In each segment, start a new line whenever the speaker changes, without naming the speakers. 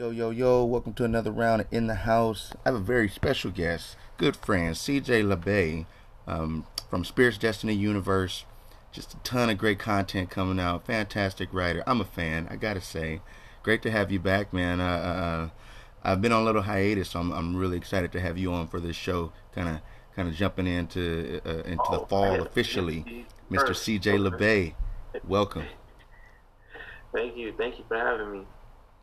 Yo, yo, yo, welcome to another round of In the House. I have a very special guest, good friend, CJ Labbé um, from Spirits Destiny Universe. Just a ton of great content coming out. Fantastic writer. I'm a fan, I gotta say. Great to have you back, man. Uh, uh, uh I've been on a little hiatus, so I'm, I'm really excited to have you on for this show. Kind of, kind of jumping into uh, into oh, the fall officially. Mr. CJ Labbé, welcome.
Thank you, thank you for having me.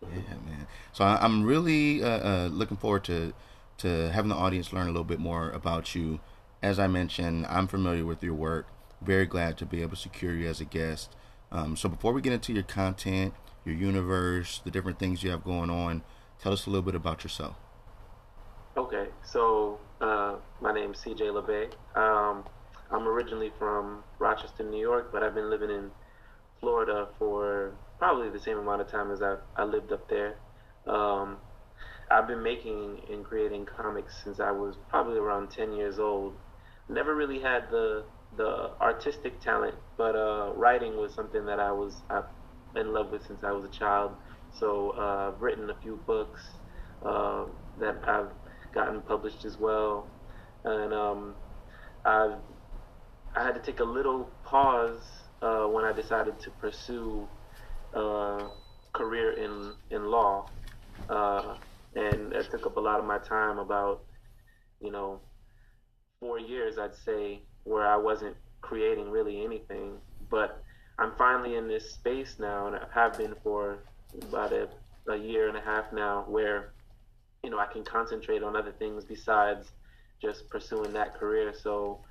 Yeah, man. So I, am really uh, uh, looking forward to to having the audience learn a little bit more about you. As I mentioned, I'm familiar with your work. Very glad to be able to secure you as a guest. Um, so before we get into your content, your universe, the different things you have going on, tell us a little bit about yourself.
Okay, so uh, my name is CJ Labbé. Um, I'm originally from Rochester, New York, but I've been living in Florida for probably the same amount of time as I, I lived up there. Um, I've been making and creating comics since I was probably around 10 years old. Never really had the the artistic talent, but uh, writing was something that I was I've in love with since I was a child. So uh, I've written a few books uh, that I've gotten published as well, and um, I've I had to take a little pause uh, when I decided to pursue uh, career in in law, uh, and that took up a lot of my time. About you know four years, I'd say, where I wasn't creating really anything. But I'm finally in this space now, and I have been for about a, a year and a half now, where you know I can concentrate on other things besides just pursuing that career. So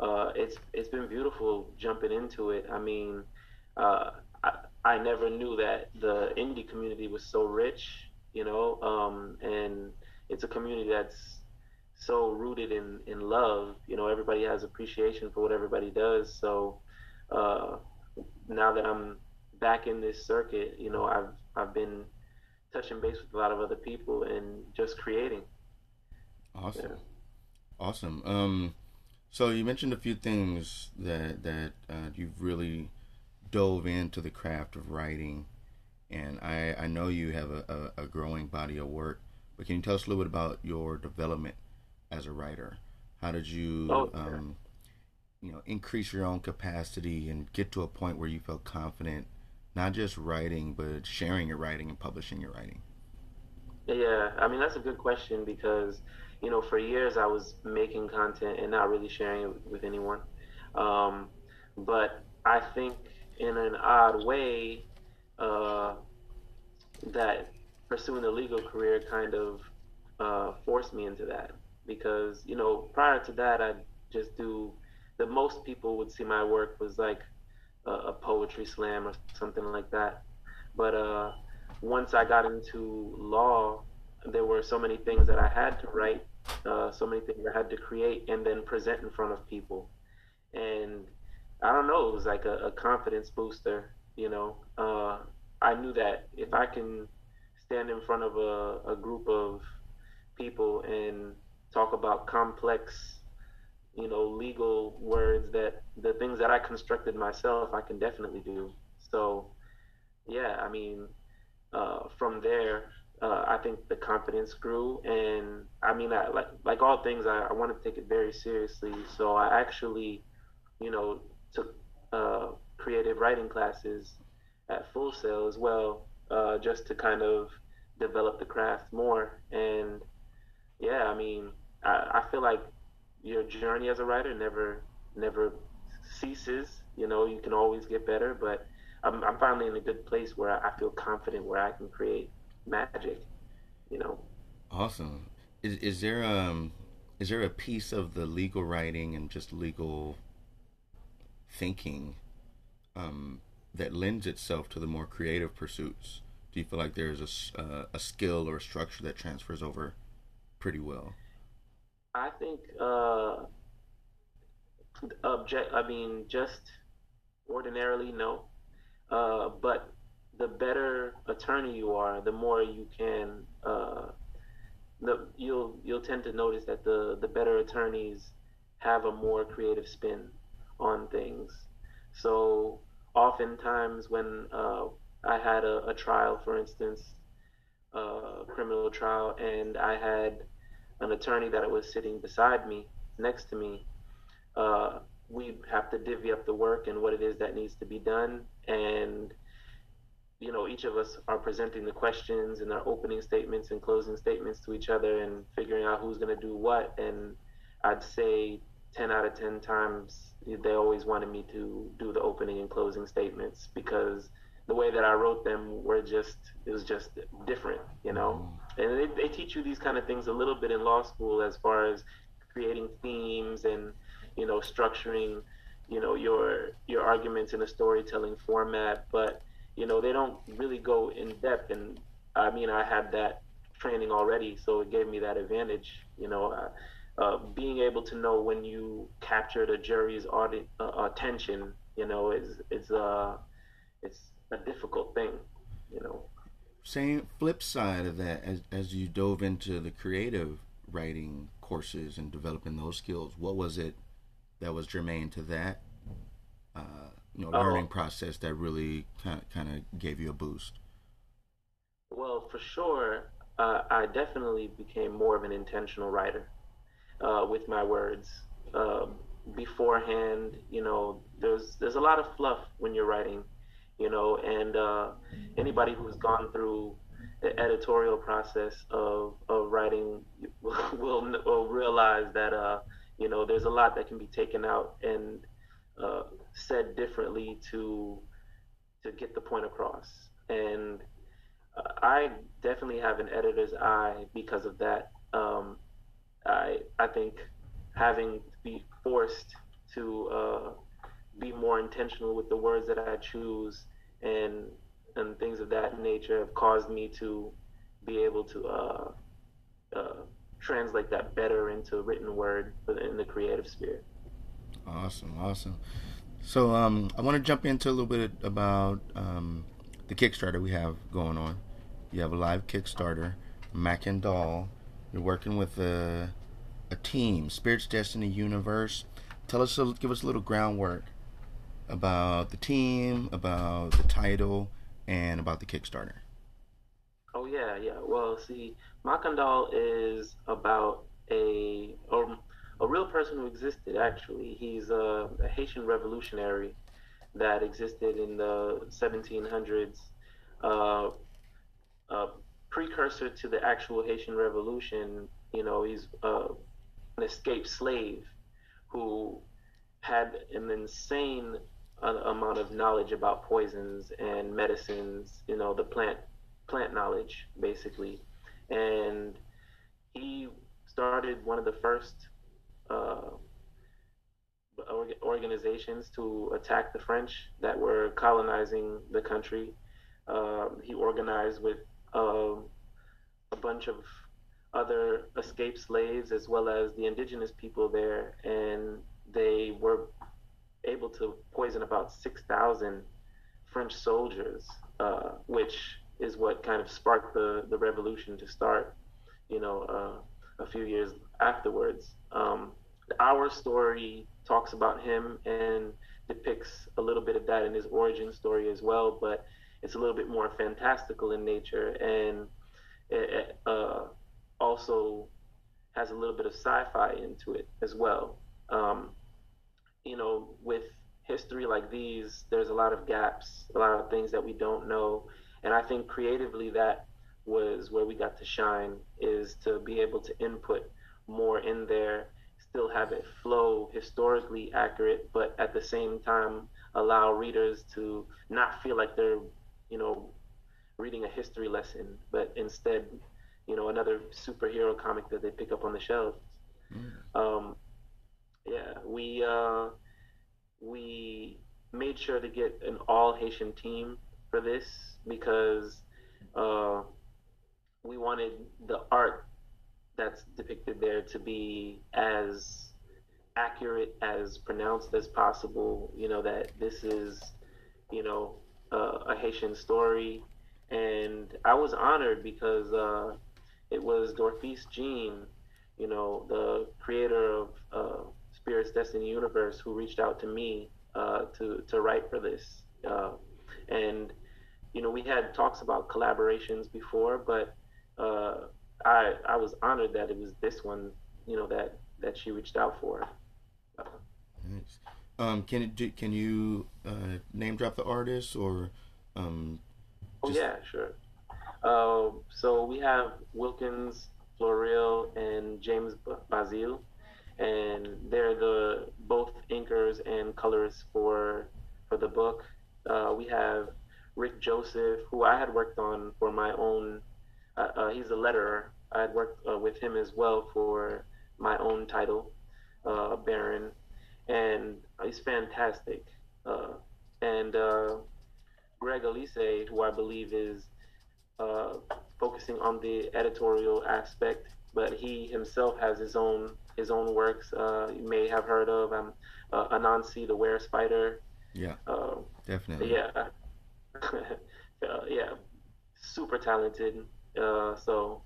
uh, it's it's been beautiful jumping into it. I mean, uh, I, never knew that the indie community was so rich, you know, um, and it's a community that's so rooted in, in love. You know, everybody has appreciation for what everybody does. So uh, now that I'm back in this circuit, you know, I've I've been touching base with a lot of other people and just creating.
Awesome, yeah. awesome. Um, so you mentioned a few things that that uh, you've really dove into the craft of writing, and I, I know you have a, a, a, growing body of work. But can you tell us a little bit about your development as a writer? How did you, oh, um, you know, increase your own capacity and get to a point where you felt confident, not just writing, but sharing your writing and publishing your writing?
Yeah, I mean that's a good question because you know for years I was making content and not really sharing it with anyone. Um, but I think in an odd way uh, that pursuing a legal career kind of uh, forced me into that. Because you know prior to that I just do the most people would see my work was like a, a poetry slam or something like that. But uh, once I got into law there were so many things that I had to write uh, so many things I had to create and then present in front of people. And I don't know, it was like a, a confidence booster. You know, uh, I knew that if I can stand in front of a, a group of people and talk about complex, you know, legal words that the things that I constructed myself, I can definitely do. So, yeah, I mean, uh, from there, uh, I think the confidence grew, and I mean, I, like like all things, I, I want to take it very seriously. So I actually, you know, took uh, creative writing classes at Full Sail as well, uh, just to kind of develop the craft more. And yeah, I mean, I, I feel like your journey as a writer never never ceases. You know, you can always get better, but I'm, I'm finally in a good place where I feel confident where I can create magic. You know.
Awesome. Is is there um is there a piece of the legal writing and just legal thinking um, that lends itself to the more creative pursuits? Do you feel like there's a, uh, a skill or a structure that transfers over pretty well?
I think uh, object. I mean, just ordinarily, no. Uh, but the better attorney you are, the more you can. Uh, the, you'll you'll tend to notice that the the better attorneys have a more creative spin on things. So oftentimes when uh, I had a, a, trial, for instance, uh, criminal trial, and I had an attorney that was sitting beside me, next to me. Uh, we have to divvy up the work and what it is that needs to be done, and you know, each of us are presenting the questions and our opening statements and closing statements to each other and figuring out who's going to do what. And I'd say 10 out of 10 times they always wanted me to do the opening and closing statements because the way that I wrote them were just it was just different, you know. Mm. And they, they teach you these kind of things a little bit in law school as far as creating themes and you know structuring you know your your arguments in a storytelling format, but you know they don't really go in depth. And I mean I had that training already, so it gave me that advantage, you know. Uh, uh, being able to know when you captured a jury's audi- uh, attention, you know, is is uh, it's a difficult thing, you know.
Same flip side of that, as as you dove into the creative writing courses and developing those skills, what was it that was germane to that, uh, you know, learning uh process that really kind of, kind of gave you a boost?
Well, for sure, uh, I definitely became more of an intentional writer uh, with my words. Um, beforehand, you know, there's there's a lot of fluff when you're writing you know, and uh, anybody who's gone through the editorial process of, of writing will, will realize that, uh, you know, there's a lot that can be taken out and uh, said differently to to get the point across. And uh, I definitely have an editor's eye because of that. Um, I I think having to be forced to uh, be more intentional with the words that I choose and and things of that nature have caused me to be able to uh, uh, translate that better into written word in the creative spirit.
Awesome, awesome. So um, I want to jump into a little bit about um, the Kickstarter we have going on. You have a live Kickstarter, Makandal. You're working with a, a team, Spirits Destiny Universe. Tell us, give us a little groundwork about the team, about the title, and about the Kickstarter.
Oh yeah, yeah. Well, see, Makandal is about a a, a real person who existed. Actually, he's a, a, Haitian revolutionary that existed in the 1700s, uh, a precursor to the actual Haitian Revolution. You know, he's uh, an escaped slave who had an insane amount of knowledge about poisons and medicines, you know, the plant plant knowledge basically. And he started one of the first uh, organizations to attack the French that were colonizing the country. Uh, he organized with uh, a bunch of other escaped slaves as well as the indigenous people there, and they were able to poison about 6,000 French soldiers, uh, which is what kind of sparked the, the revolution to start, you know, uh, a few years afterwards. Um, our story talks about him and depicts a little bit of that in his origin story as well, but it's a little bit more fantastical in nature and it, uh, also has a little bit of sci-fi into it as well. Um, you know, with history like these, there's a lot of gaps, a lot of things that we don't know. And I think creatively that was where we got to shine is to be able to input more in there, still have it flow historically accurate, but at the same time allow readers to not feel like they're, you know, reading a history lesson, but instead, you know, another superhero comic that they pick up on the shelves. Mm. Um, yeah, we uh, we made sure to get an all Haitian team for this because uh, we wanted the art that's depicted there to be as accurate as pronounced as possible. You know that this is, you know, uh, a Haitian story, and I was honored because uh, it was Dorfis Jean, you know, the creator of uh, Spirits Destiny Universe who reached out to me uh, to to write for this, uh, and you know we had talks about collaborations before, but uh, I I was honored that it was this one, you know, that that she reached out for.
Nice. Um, can it can you uh, name drop the artist or? Um,
oh yeah, sure. Uh, so we have Wilkins Florial and James Bazil, and they're the both inkers and colorists for for the book. Uh, we have Rick Joseph, who I had worked on for my own. Uh, uh he's a letterer. I had worked uh, with him as well for my own title, uh, Baron, and he's fantastic. and Greg Elysée, who I believe is focusing on the editorial aspect, but he himself has his own his own works. Uh, you may have heard of um, uh, Anansi the Were Spider.
Yeah, uh, definitely.
Yeah, uh, yeah, super talented. Uh, so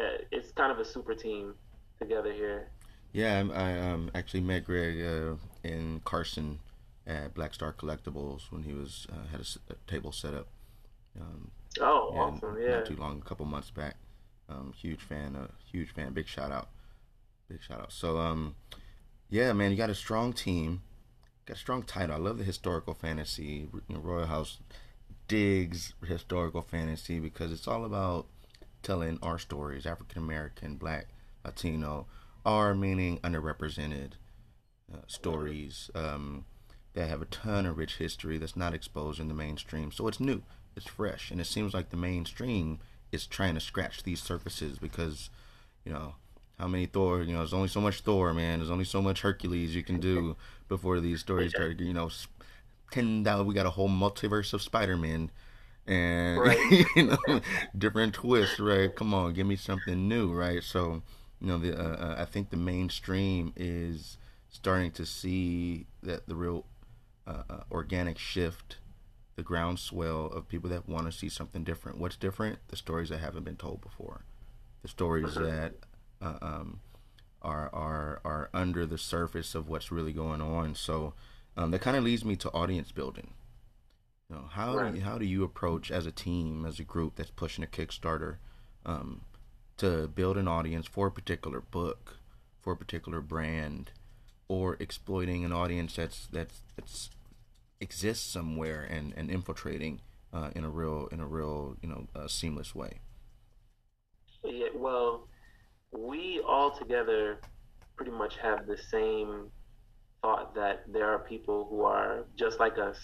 uh, it's kind of a super team together here.
Yeah, I, I um, actually met Greg uh, in Carson at Black Star Collectibles when he was had a, a, table set up.
Um, oh, awesome! Yeah,
not too long, a couple months back. Um, huge fan, uh, huge fan. Big shout out, big shout out. So, um, yeah, man, you got a strong team, got a strong title. I love the historical fantasy. You know, Royal House digs historical fantasy because it's all about telling our stories, African American, Black, Latino, our meaning underrepresented uh, stories um, that have a ton of rich history that's not exposed in the mainstream. So it's new, it's fresh, and it seems like the mainstream is trying to scratch these surfaces because, you know, how many Thor? You know, there's only so much Thor, man. There's only so much Hercules you can do before these stories start. You know, ten dollars. We got a whole multiverse of Spider-Man, and right. you know, different twists. Right? Come on, give me something new. Right? So, you know, the uh, uh I think the mainstream is starting to see that the real uh, uh organic shift the groundswell of people that want to see something different. What's different? The stories that haven't been told before, the stories that uh, um, are are are under the surface of what's really going on. So um, that kind of leads me to audience building. You know, how right. do you, how do you approach as a team, as a group that's pushing a Kickstarter, um, to build an audience for a particular book, for a particular brand, or exploiting an audience that's that's that's exists somewhere and, and infiltrating uh, in a real in a real you know uh, seamless way.
Yeah, well, we all together pretty much have the same thought that there are people who are just like us,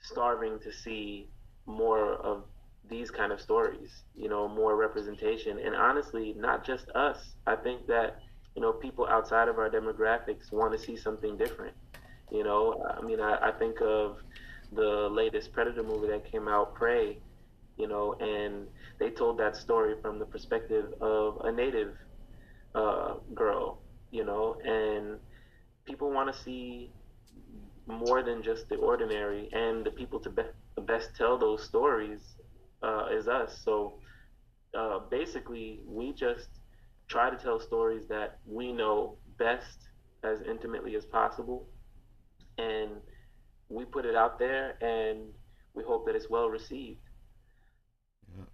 starving to see more of these kind of stories. You know, more representation, and honestly, not just us. I think that you know people outside of our demographics want to see something different. You know, I mean, I, I think of the latest Predator movie that came out, Prey, you know, and they told that story from the perspective of a native uh, girl, you know, and people want to see more than just the ordinary, and the people to be- best tell those stories uh, is us. So uh, basically, we just try to tell stories that we know best as intimately as possible and we put it out there and we hope that it's well received.
Yeah,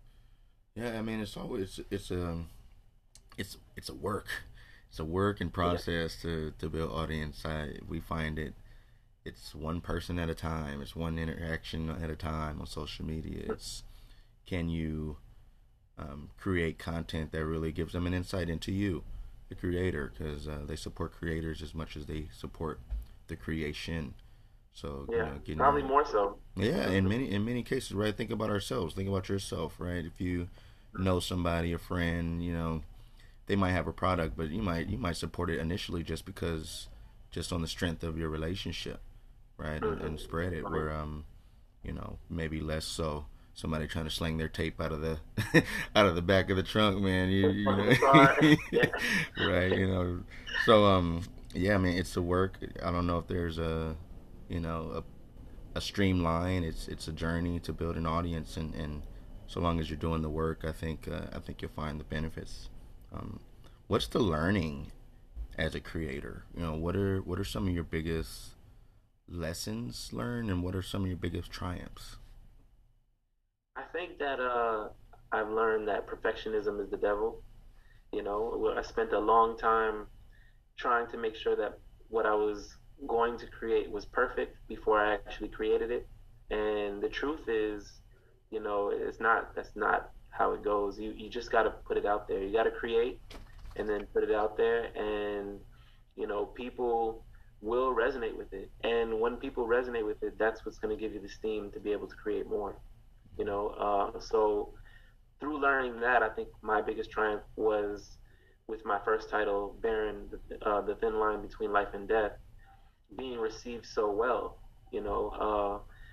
yeah. I mean, it's always it's a um, it's it's a work, it's a work and process yeah. to to build audience. I we find it. It's one person at a time. It's one interaction at a time on social media. It's can you um, create content that really gives them an insight into you, the creator, because uh, they support creators as much as they support the creation. So
yeah, you know, probably more so.
Yeah, in many in many cases, right? Think about ourselves. Think about yourself, right? If you know somebody, a friend, you know, they might have a product, but you might you might support it initially just because, just on the strength of your relationship, right? Mm-hmm. And, and, spread it. Right. Where um, you know, maybe less so somebody trying to sling their tape out of the out of the back of the trunk, man. You, you know, right? You know, so um, yeah, I mean, it's a work. I don't know if there's a, you know, a, a streamline. It's it's a journey to build an audience, and, and so long as you're doing the work, I think uh, I think you'll find the benefits. Um, what's the learning as a creator? You know, what are what are some of your biggest lessons learned, and what are some of your biggest triumphs?
I think that uh, I've learned that perfectionism is the devil. You know, I spent a long time trying to make sure that what I was going to create was perfect before I actually created it. And the truth is, you know, it's not that's not how it goes. You you just got to put it out there. You got to create and then put it out there and you know, people will resonate with it. And when people resonate with it, that's what's going to give you the steam to be able to create more. You know, uh, so through learning that, I think my biggest triumph was with my first title, Baron, uh, the thin line between life and death, being received so well. You know,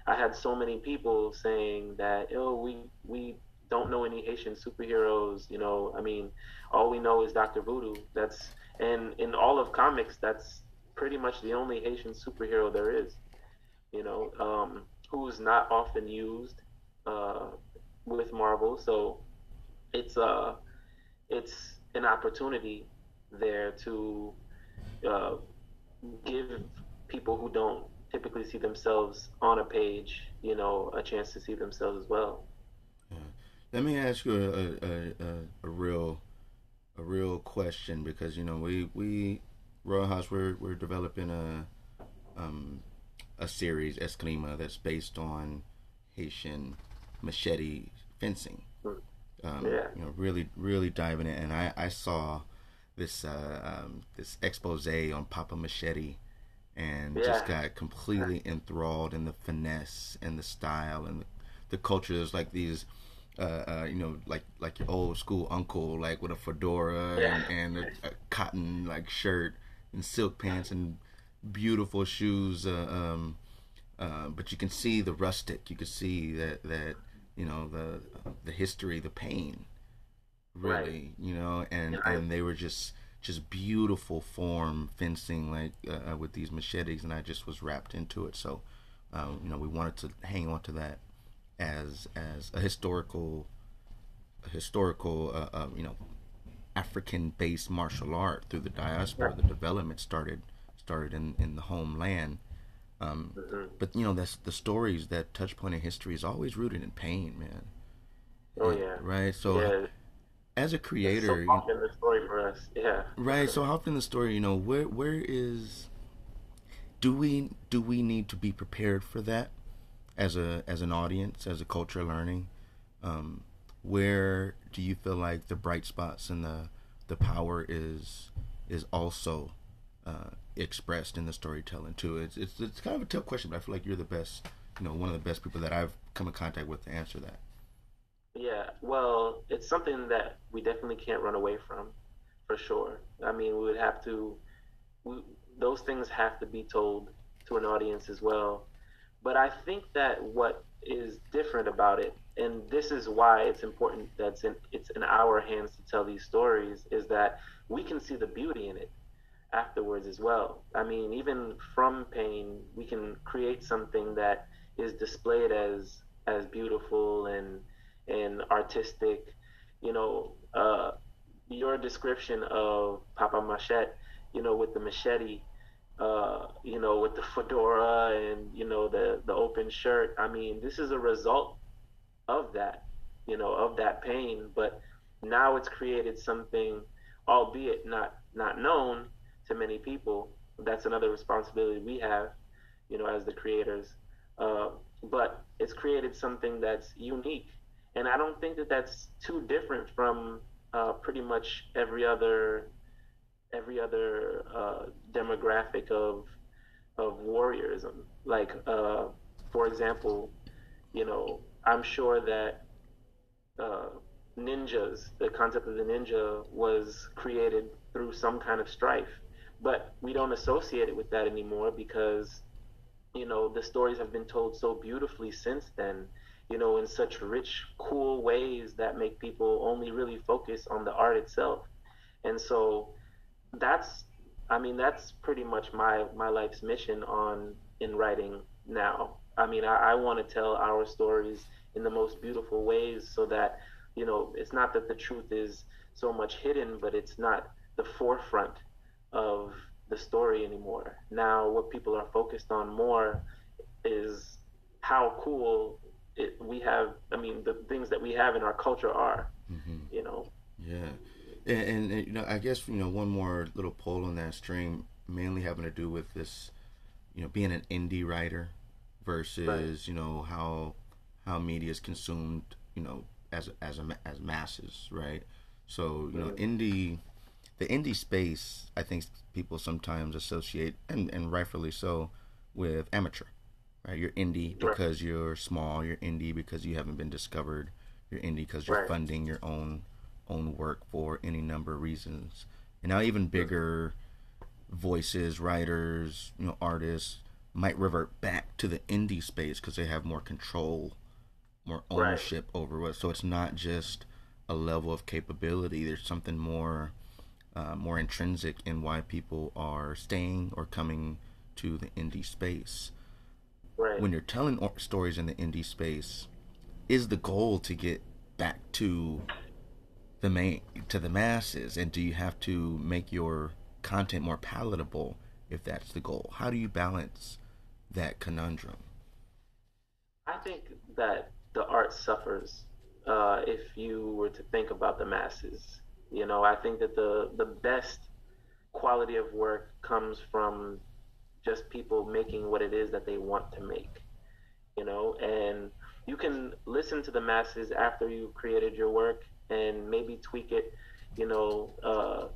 uh, I had so many people saying that, oh, we we don't know any Haitian superheroes. You know, I mean, all we know is Doctor Voodoo. That's and in all of comics, that's pretty much the only Haitian superhero there is. You know, um, who's not often used uh, with Marvel. So it's uh, it's an opportunity there to uh, give people who don't typically see themselves on a page, you know, a chance to see themselves as well.
Let me ask you a, a, a, a real a real question because you know we we Royal House we're we're developing a um a series Eskrima that's based on Haitian machete fencing. Um, yeah. You know, really really diving in, and I I saw this uh, um, this expose on Papa Machete, and yeah. just got completely enthralled in the finesse and the style and the, the culture. There's like these uh, uh, you know, like like your old school uncle, like with a fedora yeah. and, and a, a, cotton like shirt and silk pants and beautiful shoes. Uh, um, uh, but you can see the rustic. You can see that that you know the the history, the pain, really. Right. You know, and yeah. and they were just just beautiful form fencing like uh, with these machetes, and I just was wrapped into it. So, um, you know, we wanted to hang on to that as as a historical a historical uh, uh, you know African based martial art through the diaspora. The development started started in in the homeland. Um, mm-hmm. But you know that's the stories that touch point in history is always rooted in pain, man.
Oh yeah.
Right. So. Yeah. As a creator,
so often the story for us, yeah.
Right. So how often the story, you know, where where is do we do we need to be prepared for that? as a as an audience, as a culture learning, um, where do you feel like the bright spots and the the power is is also uh, expressed in the storytelling too? It's, it's it's kind of a tough question, but I feel like you're the best, you know, one of the best people that I've come in contact with to answer that.
Yeah, well, it's something that we definitely can't run away from, for sure. I mean, we would have to, we, those things have to be told to an audience as well. But I think that what is different about it, and this is why it's important that it's in, it's in our hands to tell these stories, is that we can see the beauty in it afterwards as well. I mean, even from pain, we can create something that is displayed as as beautiful and and artistic. You know, uh, your description of Papa Machete, you know, with the machete uh, you know, with the fedora and you know the the open shirt. I mean, this is a result of that, you know, of that pain. But now it's created something, albeit not not known to many people. That's another responsibility we have, you know, as the creators. Uh, but it's created something that's unique, and I don't think that that's too different from uh, pretty much every other every other uh, demographic of of warriorism. Like, uh, for example, you know, I'm sure that uh, ninjas, the concept of the ninja, was created through some kind of strife, but we don't associate it with that anymore because, you know, the stories have been told so beautifully since then. You know, in such rich, cool ways that make people only really focus on the art itself. And so, that's I mean that's pretty much my my life's mission on in writing now. I mean I, I want to tell our stories in the most beautiful ways so that you know it's not that the truth is so much hidden, but it's not the forefront the story anymore. Now what people are focused on more is how cool it, we have. I mean, the things that we have in our culture are. Mm-hmm. You know.
Yeah, and, and, and, you know, I guess you know one more little pull on that string, mainly having to do with this, you know, being an indie writer versus right. you know how how media is consumed, you know, as as a, as masses, right? So you know, indie, the indie space, I think people sometimes associate, and and rightfully so, with amateur right? You're indie because right. you're small. You're indie because you haven't been discovered. You're indie because you're right. funding your own own work for any number of reasons. And now even bigger voices, writers, you know, artists might revert back to the indie space because they have more control, more ownership right. over what. So it's not just a level of capability. There's something more, uh, more intrinsic in why people are staying or coming to the indie space
right.
when you're telling stories in the indie space, is the goal to get back to the main to the masses, and do you have to make your content more palatable if that's the goal? How do you balance that conundrum?
I think that the art suffers uh, if you were to think about the masses. You know, I think that the the best quality of work comes from just people making what it is that they want to make, you know, and you can listen to the masses after you've created your work and maybe tweak it, you know, uh,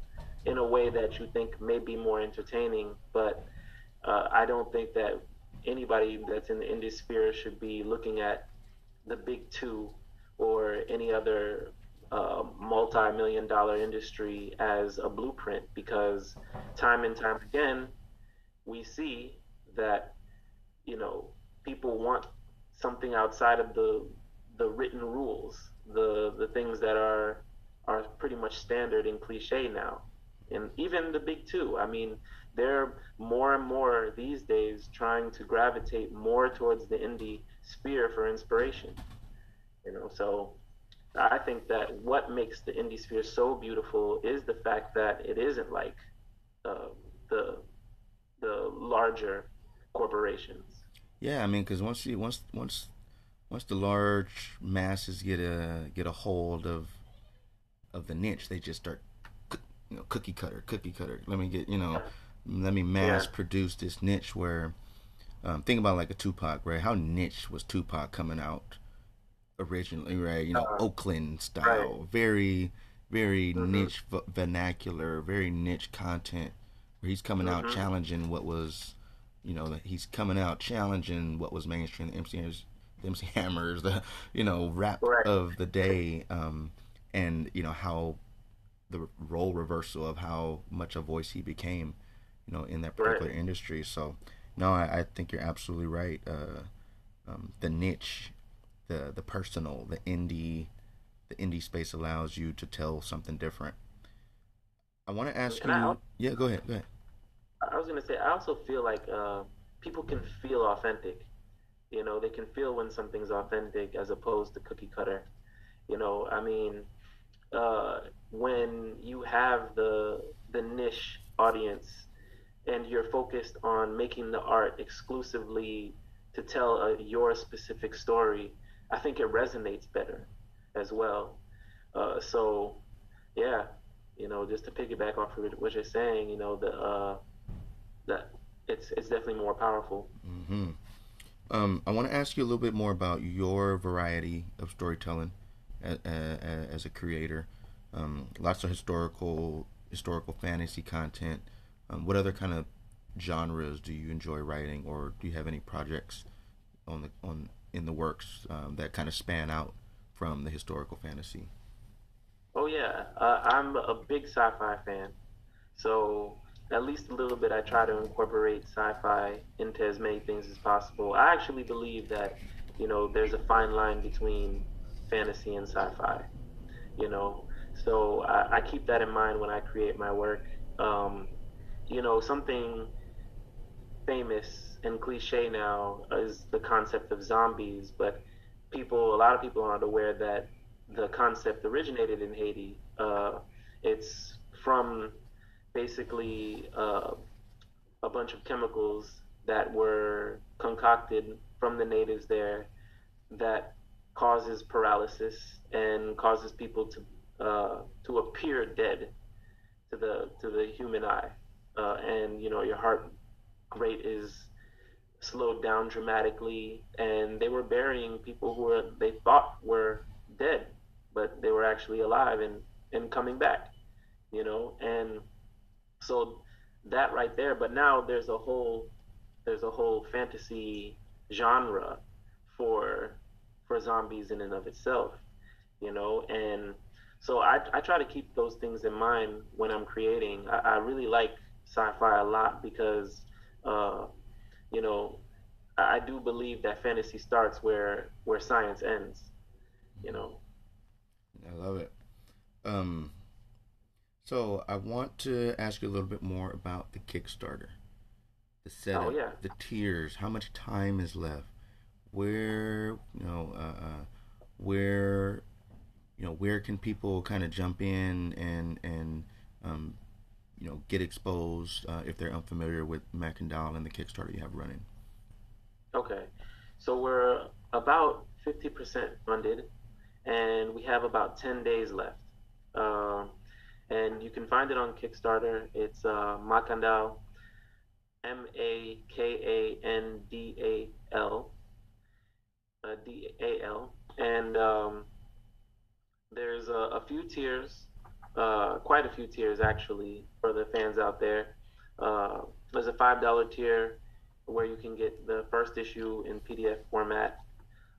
in a way that you think may be more entertaining. But uh, I don't think that anybody that's in the indie sphere should be looking at the big two or any other multi-million dollar industry as a blueprint because time and time again we see that you know people want something outside of the the written rules, the the things that are are pretty much standard and cliche now, and even the big two. I mean, they're more and more these days trying to gravitate more towards the indie sphere for inspiration. You know, so I think that what makes the indie sphere so beautiful is the fact that it isn't like uh, the the larger corporations.
Yeah, I mean, because once you once once once the large masses get a get a hold of of the niche, they just start, you know, cookie cutter, cookie cutter. Let me get, you know, let me mass yeah. produce this niche where. Um, think about like a Tupac, right? How niche was Tupac coming out originally, right? You know, uh, Oakland style, right. very, very mm-hmm. niche vernacular, very niche content where he's coming mm-hmm. out challenging what was, you know, that he's coming out challenging what was mainstream, the MC, the MC Hammers, the you know rap right. of the day, um, and you know how the role reversal of how much a voice he became, you know, in that particular right. industry. So, no, I, I, think you're absolutely right. Uh, um, the niche, the the personal, the indie, the indie space allows you to tell something different. I want to ask Can you. I, yeah, go ahead. Go ahead.
I was gonna say I also feel like uh, people can feel authentic. You know, they can feel when something's authentic as opposed to cookie cutter. You know, I mean, uh, when you have the the niche audience and you're focused on making the art exclusively to tell a, your specific story, I think it resonates better as well. Uh, so, yeah, you know, just to piggyback off of what you're saying, you know, the uh, that it's it's definitely more powerful.
Mm-hmm. Um, I want to ask you a little bit more about your variety of storytelling as, as a creator. Um, lots of historical historical fantasy content. Um, what other kind of genres do you enjoy writing, or do you have any projects on the on in the works um, that kind of span out from the historical fantasy?
Oh yeah, uh, I'm a big sci-fi fan. So at least a little bit, I try to incorporate sci-fi into as many things as possible. I actually believe that, you know, there's a fine line between fantasy and sci-fi, you know. So I, I keep that in mind when I create my work. Um, you know, something famous and cliche now is the concept of zombies, but people, a lot of people aren't aware that the concept originated in Haiti. Uh, it's from basically uh, a bunch of chemicals that were concocted from the natives there that causes paralysis and causes people to uh, to appear dead to the to the human eye, uh, and you know your heart rate is slowed down dramatically, and they were burying people who were they thought were dead, but they were actually alive and and coming back, you know, and so that right there. But now there's a whole there's a whole fantasy genre for for zombies in and of itself, you know, and so I, I try to keep those things in mind when I'm creating. I, I really like sci-fi a lot because, uh, you know, I, do believe that fantasy starts where where science ends. You know.
I love it. Um, so I want to ask you a little bit more about the Kickstarter, the setup,
oh, yeah.
the tiers, how much time is left, where you know, uh, uh, where you know, where can people kind of jump in and and um, you know get exposed uh, if they're unfamiliar with Makandal and the Kickstarter you have running?
Okay, so we're about fifty percent funded, and we have about ten days left. Uh, and you can find it on Kickstarter. It's uh, M A K A N D A L, uh, D A L, and um, there's a, a few tiers, uh, quite a few tiers actually for the fans out there. Uh, there's a five dollar tier where you can get the first issue in PDF format.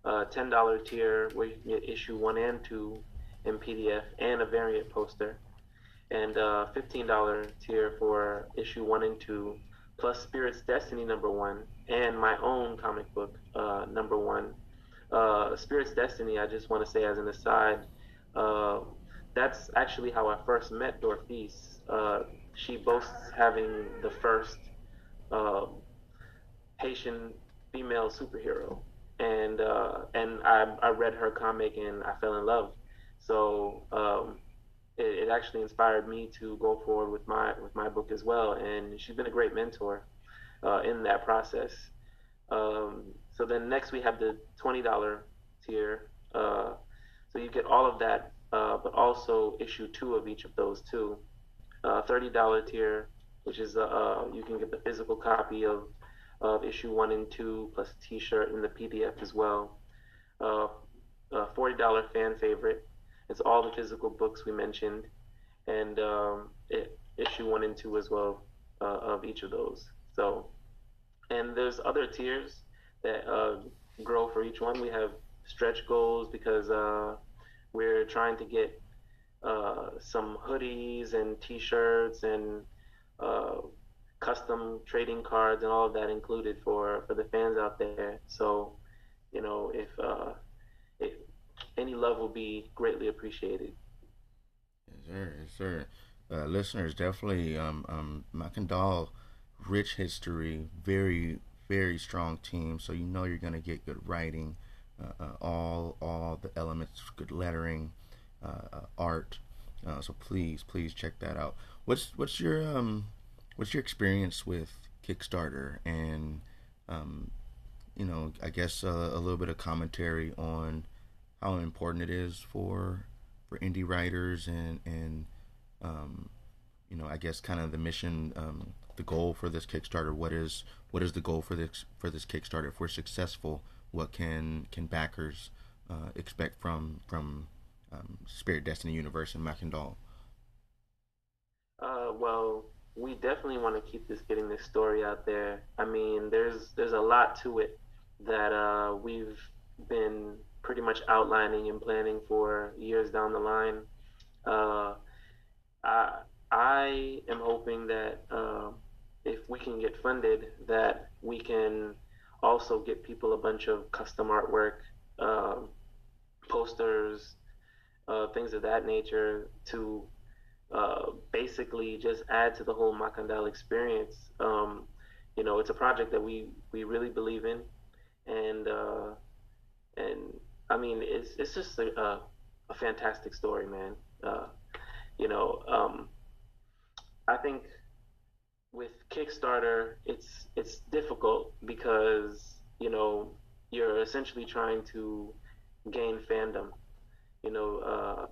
Uh, ten dollar tier where you can get issue one and two in PDF and a variant poster, and uh, fifteen dollar tier for issue one and two, plus Spirit's Destiny number one and my own comic book uh, number one. Uh, Spirit's Destiny, I just want to say as an aside, uh, that's actually how I first met Dorfis. Uh, she boasts having the first uh, Haitian female superhero, and uh, and I, I read her comic and I fell in love. So um, it, it, actually inspired me to go forward with my with my book as well. And she's been a great mentor uh, in that process. Um, so then next we have the twenty dollar tier. Uh, so you get all of that, uh, but also issue two of each of those too. Uh, $30 tier, which is uh, uh, you can get the physical copy of, of issue one and two plus a T-shirt and the PDF as well. Uh, $40 fan favorite. It's all the physical books we mentioned, and um, it, issue one and two as well uh, of each of those. So, and there's other tiers that grow for each one. We have stretch goals because uh, we're trying to get uh, some hoodies and T-shirts and uh, custom trading cards and all of that included for for the fans out there. So, you know, if uh, if any love will be greatly appreciated.
Yes, sir. Yes, sir. Uh, listeners, definitely um, um, Makandal, rich history, very very strong team. So you know you're gonna get good writing all all the elements, good lettering, uh, art. so please, please check that out. What's what's your um, what's your experience with Kickstarter and um, you know, I guess a little bit of commentary on how important it is for for indie writers and and um, you know, I guess kind of the mission, um, the goal for this Kickstarter. What is what is the goal for this for this Kickstarter? If we're successful, what can can backers uh, expect from from um, Spirit Destiny Universe and Makandal?
Uh, well, we definitely want to keep this getting this story out there. I mean, there's there's a lot to it that uh, we've been pretty much outlining and planning for years down the line. Uh, I I am hoping that uh, if we can get funded, that we can also get people a bunch of custom artwork, um, posters, uh, things of that nature to uh, basically just add to the whole Makandal experience. Um, you know, it's a project that we, we really believe in, and uh, and I mean, it's it's just a, a, a fantastic story, man. Uh, you know, um, I think with Kickstarter, it's it's difficult because you know you're essentially trying to gain fandom, you know, uh,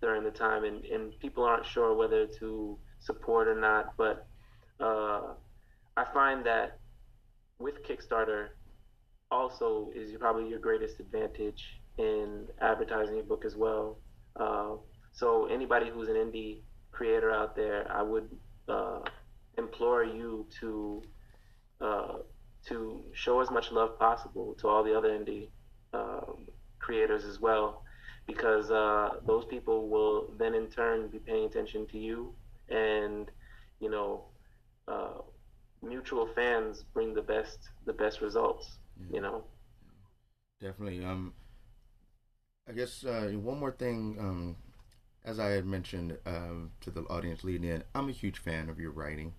during the time, and, and people aren't sure whether to support or not. But uh, I find that with Kickstarter, also is probably your greatest advantage in advertising your book as well. Uh, so anybody who's an indie creator out there, I would uh, implore you to uh, to show as much love possible to all the other indie uh, creators as well, because uh, those people will then in turn be paying attention to you, and you know, uh, mutual fans bring the best the best results. Yeah. You know,
definitely. Um, I guess uh, one more thing. Um, as I had mentioned um, to the audience leading in, I'm a huge fan of your writing.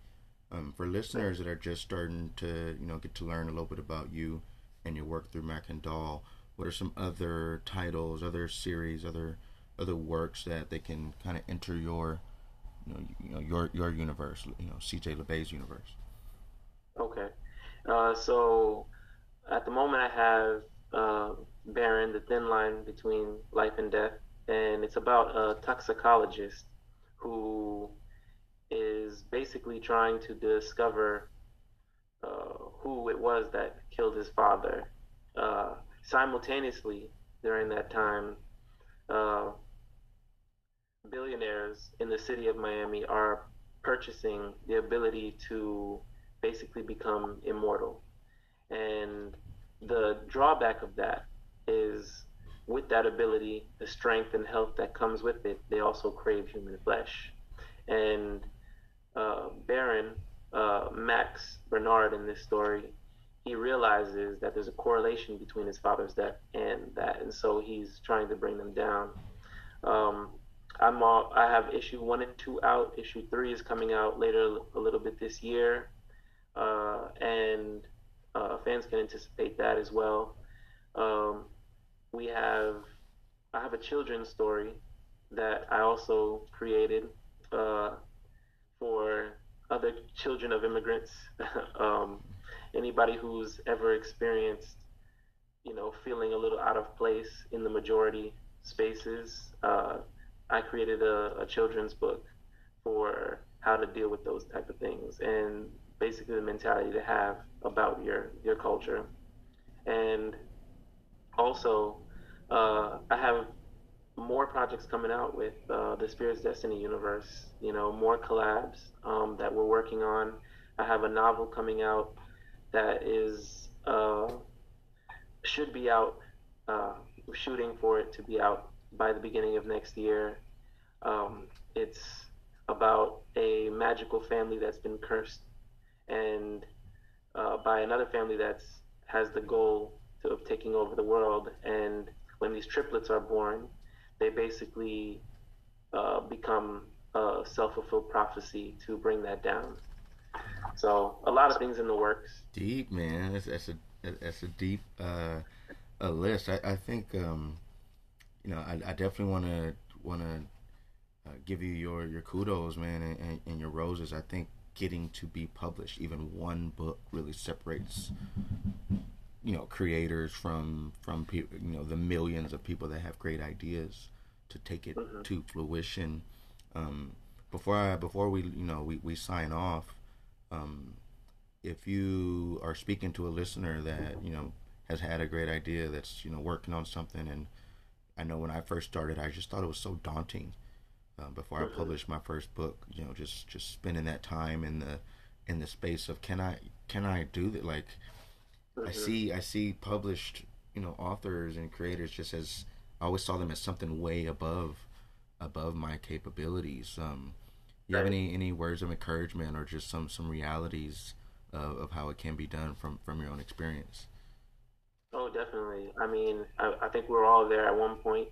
Um, for listeners that are just starting to, you know, get to learn a little bit about you and your work through Makandal, what are some other titles, other series, other other works that they can kind of enter your, you know, you know, your your universe, you know, CJ Labbé's universe.
Okay, uh, so at the moment I have uh, Barren, the thin line between life and death, and it's about a toxicologist who is basically trying to discover uh, who it was that killed his father. Uh, simultaneously, during that time, uh, billionaires in the city of Miami are purchasing the ability to basically become immortal. And the drawback of that is with that ability, the strength and health that comes with it, they also crave human flesh. And uh, Barren, uh, Max Bernard in this story, he realizes that there's a correlation between his father's death and that, and so he's trying to bring them down. Um, I'm all, I have issue one and two out. Issue three is coming out later a little bit this year, uh, and uh, fans can anticipate that as well. Um, we have I have a children's story that I also created uh, for other children of immigrants. um, anybody who's ever experienced, you know, feeling a little out of place in the majority spaces. Uh, I created a, a children's book for how to deal with those type of things and basically the mentality to have about your your culture and also uh, I have more projects coming out with uh, the Spirit's Destiny universe. You know, more collabs um, that we're working on. I have a novel coming out that is uh, should be out. Uh, shooting for it to be out by the beginning of next year. Um, it's about a magical family that's been cursed, and uh, by another family that's has the goal of taking over the world. And when these triplets are born, they basically uh, become a self-fulfilled prophecy to bring that down. So a lot of things in the works.
Deep man, that's, that's a that's a deep uh, a list. I, I think um, you know I, I definitely want to want to uh, give you your your kudos, man, and, and, and, your roses. I think getting to be published, even one book, really separates you know creators from from people you know the millions of people that have great ideas to take it mm-hmm. to fruition um, before I before we you know we, we sign off um, if you are speaking to a listener that you know has had a great idea that's you know working on something and I know when I first started I just thought it was so daunting uh, before mm-hmm. I published my first book you know just just spending that time in the in the space of can I can I do that like Mm-hmm. I see I see published you know authors and creators just as I always saw them as something way above above my capabilities. Um, you have any any words of encouragement or just some some realities of, of how it can be done from from your own experience?
Oh, definitely. I mean, I, I think we're all there at one point.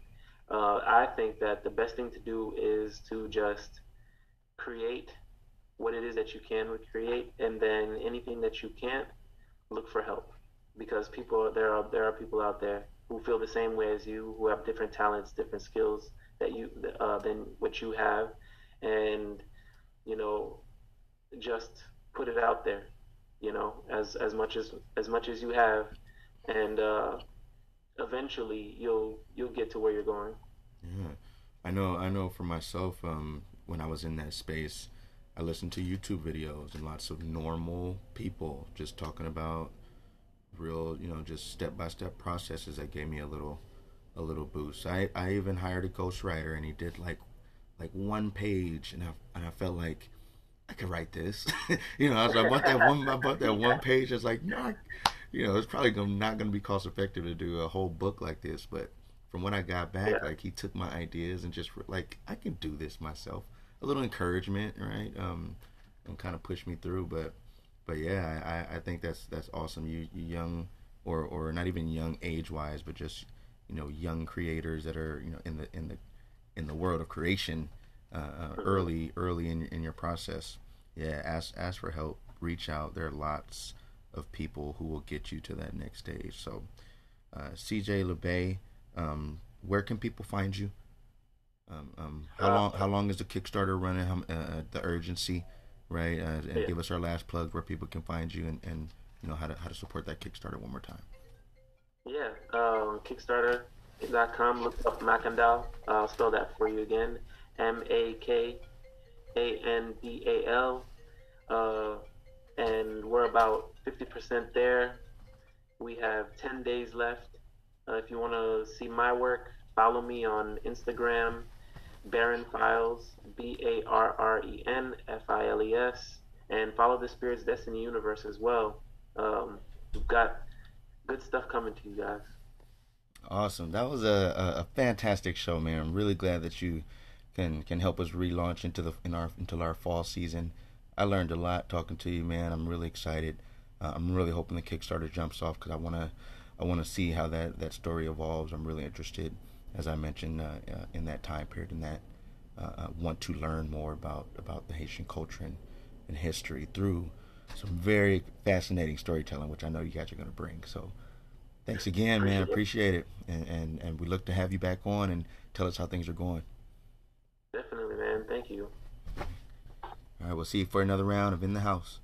Uh, I think that the best thing to do is to just create what it is that you can create, and then anything that you can't, look for help because people there are there are people out there who feel the same way as you, who have different talents, different skills that you uh, than what you have, and you know, just put it out there, you know, as as much as as much as you have, and uh, eventually you'll you'll get to where you're going.
Yeah, I know. I know for myself. Um, when I was in that space, I listened to YouTube videos and lots of normal people just talking about real, you know, just step by step processes that gave me a little a little boost. I, I even hired a ghostwriter and he did like like one page and I and I felt like I could write this. you know, I bought that one I bought that one page. It's like, no, you know, it's probably gonna, not going to be cost effective to do a whole book like this. But from when I got back, yeah. like he took my ideas and just like I can do this myself. A little encouragement, right? Um, and kind of pushed me through. But but yeah, I, I think that's that's awesome. You, you young or or not even young age wise, but just you know young creators that are you know in the in the in the world of creation uh, uh, early early in in your process. Yeah, ask ask for help. Reach out. There are lots of people who will get you to that next stage. So, uh, CJ Labbé, um, where can people find you? Um, um, how long how long is the Kickstarter running? Uh, uh, the urgency, right? Uh, and yeah. give us our last plug where people can find you and, and you know how to how to support that Kickstarter one more time.
Yeah, um, Kickstarter.com. Look up Makandal. I'll spell that for you again. M A K A N D A L. Uh, and we're about 50% there. We have 10 days left. Uh, if you want to see my work, follow me on Instagram, Barren Files, B A R R E N F I L E S, and follow the Spirit's Destiny universe as well. Um, we've got good stuff coming to you guys.
Awesome. That was a, a, fantastic show, man. I'm really glad that you can can help us relaunch into the in our into our fall season. I learned a lot talking to you, man. I'm really excited. Uh, I'm really hoping the Kickstarter jumps off because I want to I want to see how that that story evolves. I'm really interested, as I mentioned, uh, uh, in that time period, and that uh, want to learn more about about the Haitian culture and, and history through some very fascinating storytelling, which I know you guys are going to bring. So, thanks again, man. Appreciate it, and, and and we look to have you back on and tell us how things are going.
Definitely, man. Thank you.
All right, we'll see you for another round of In the House.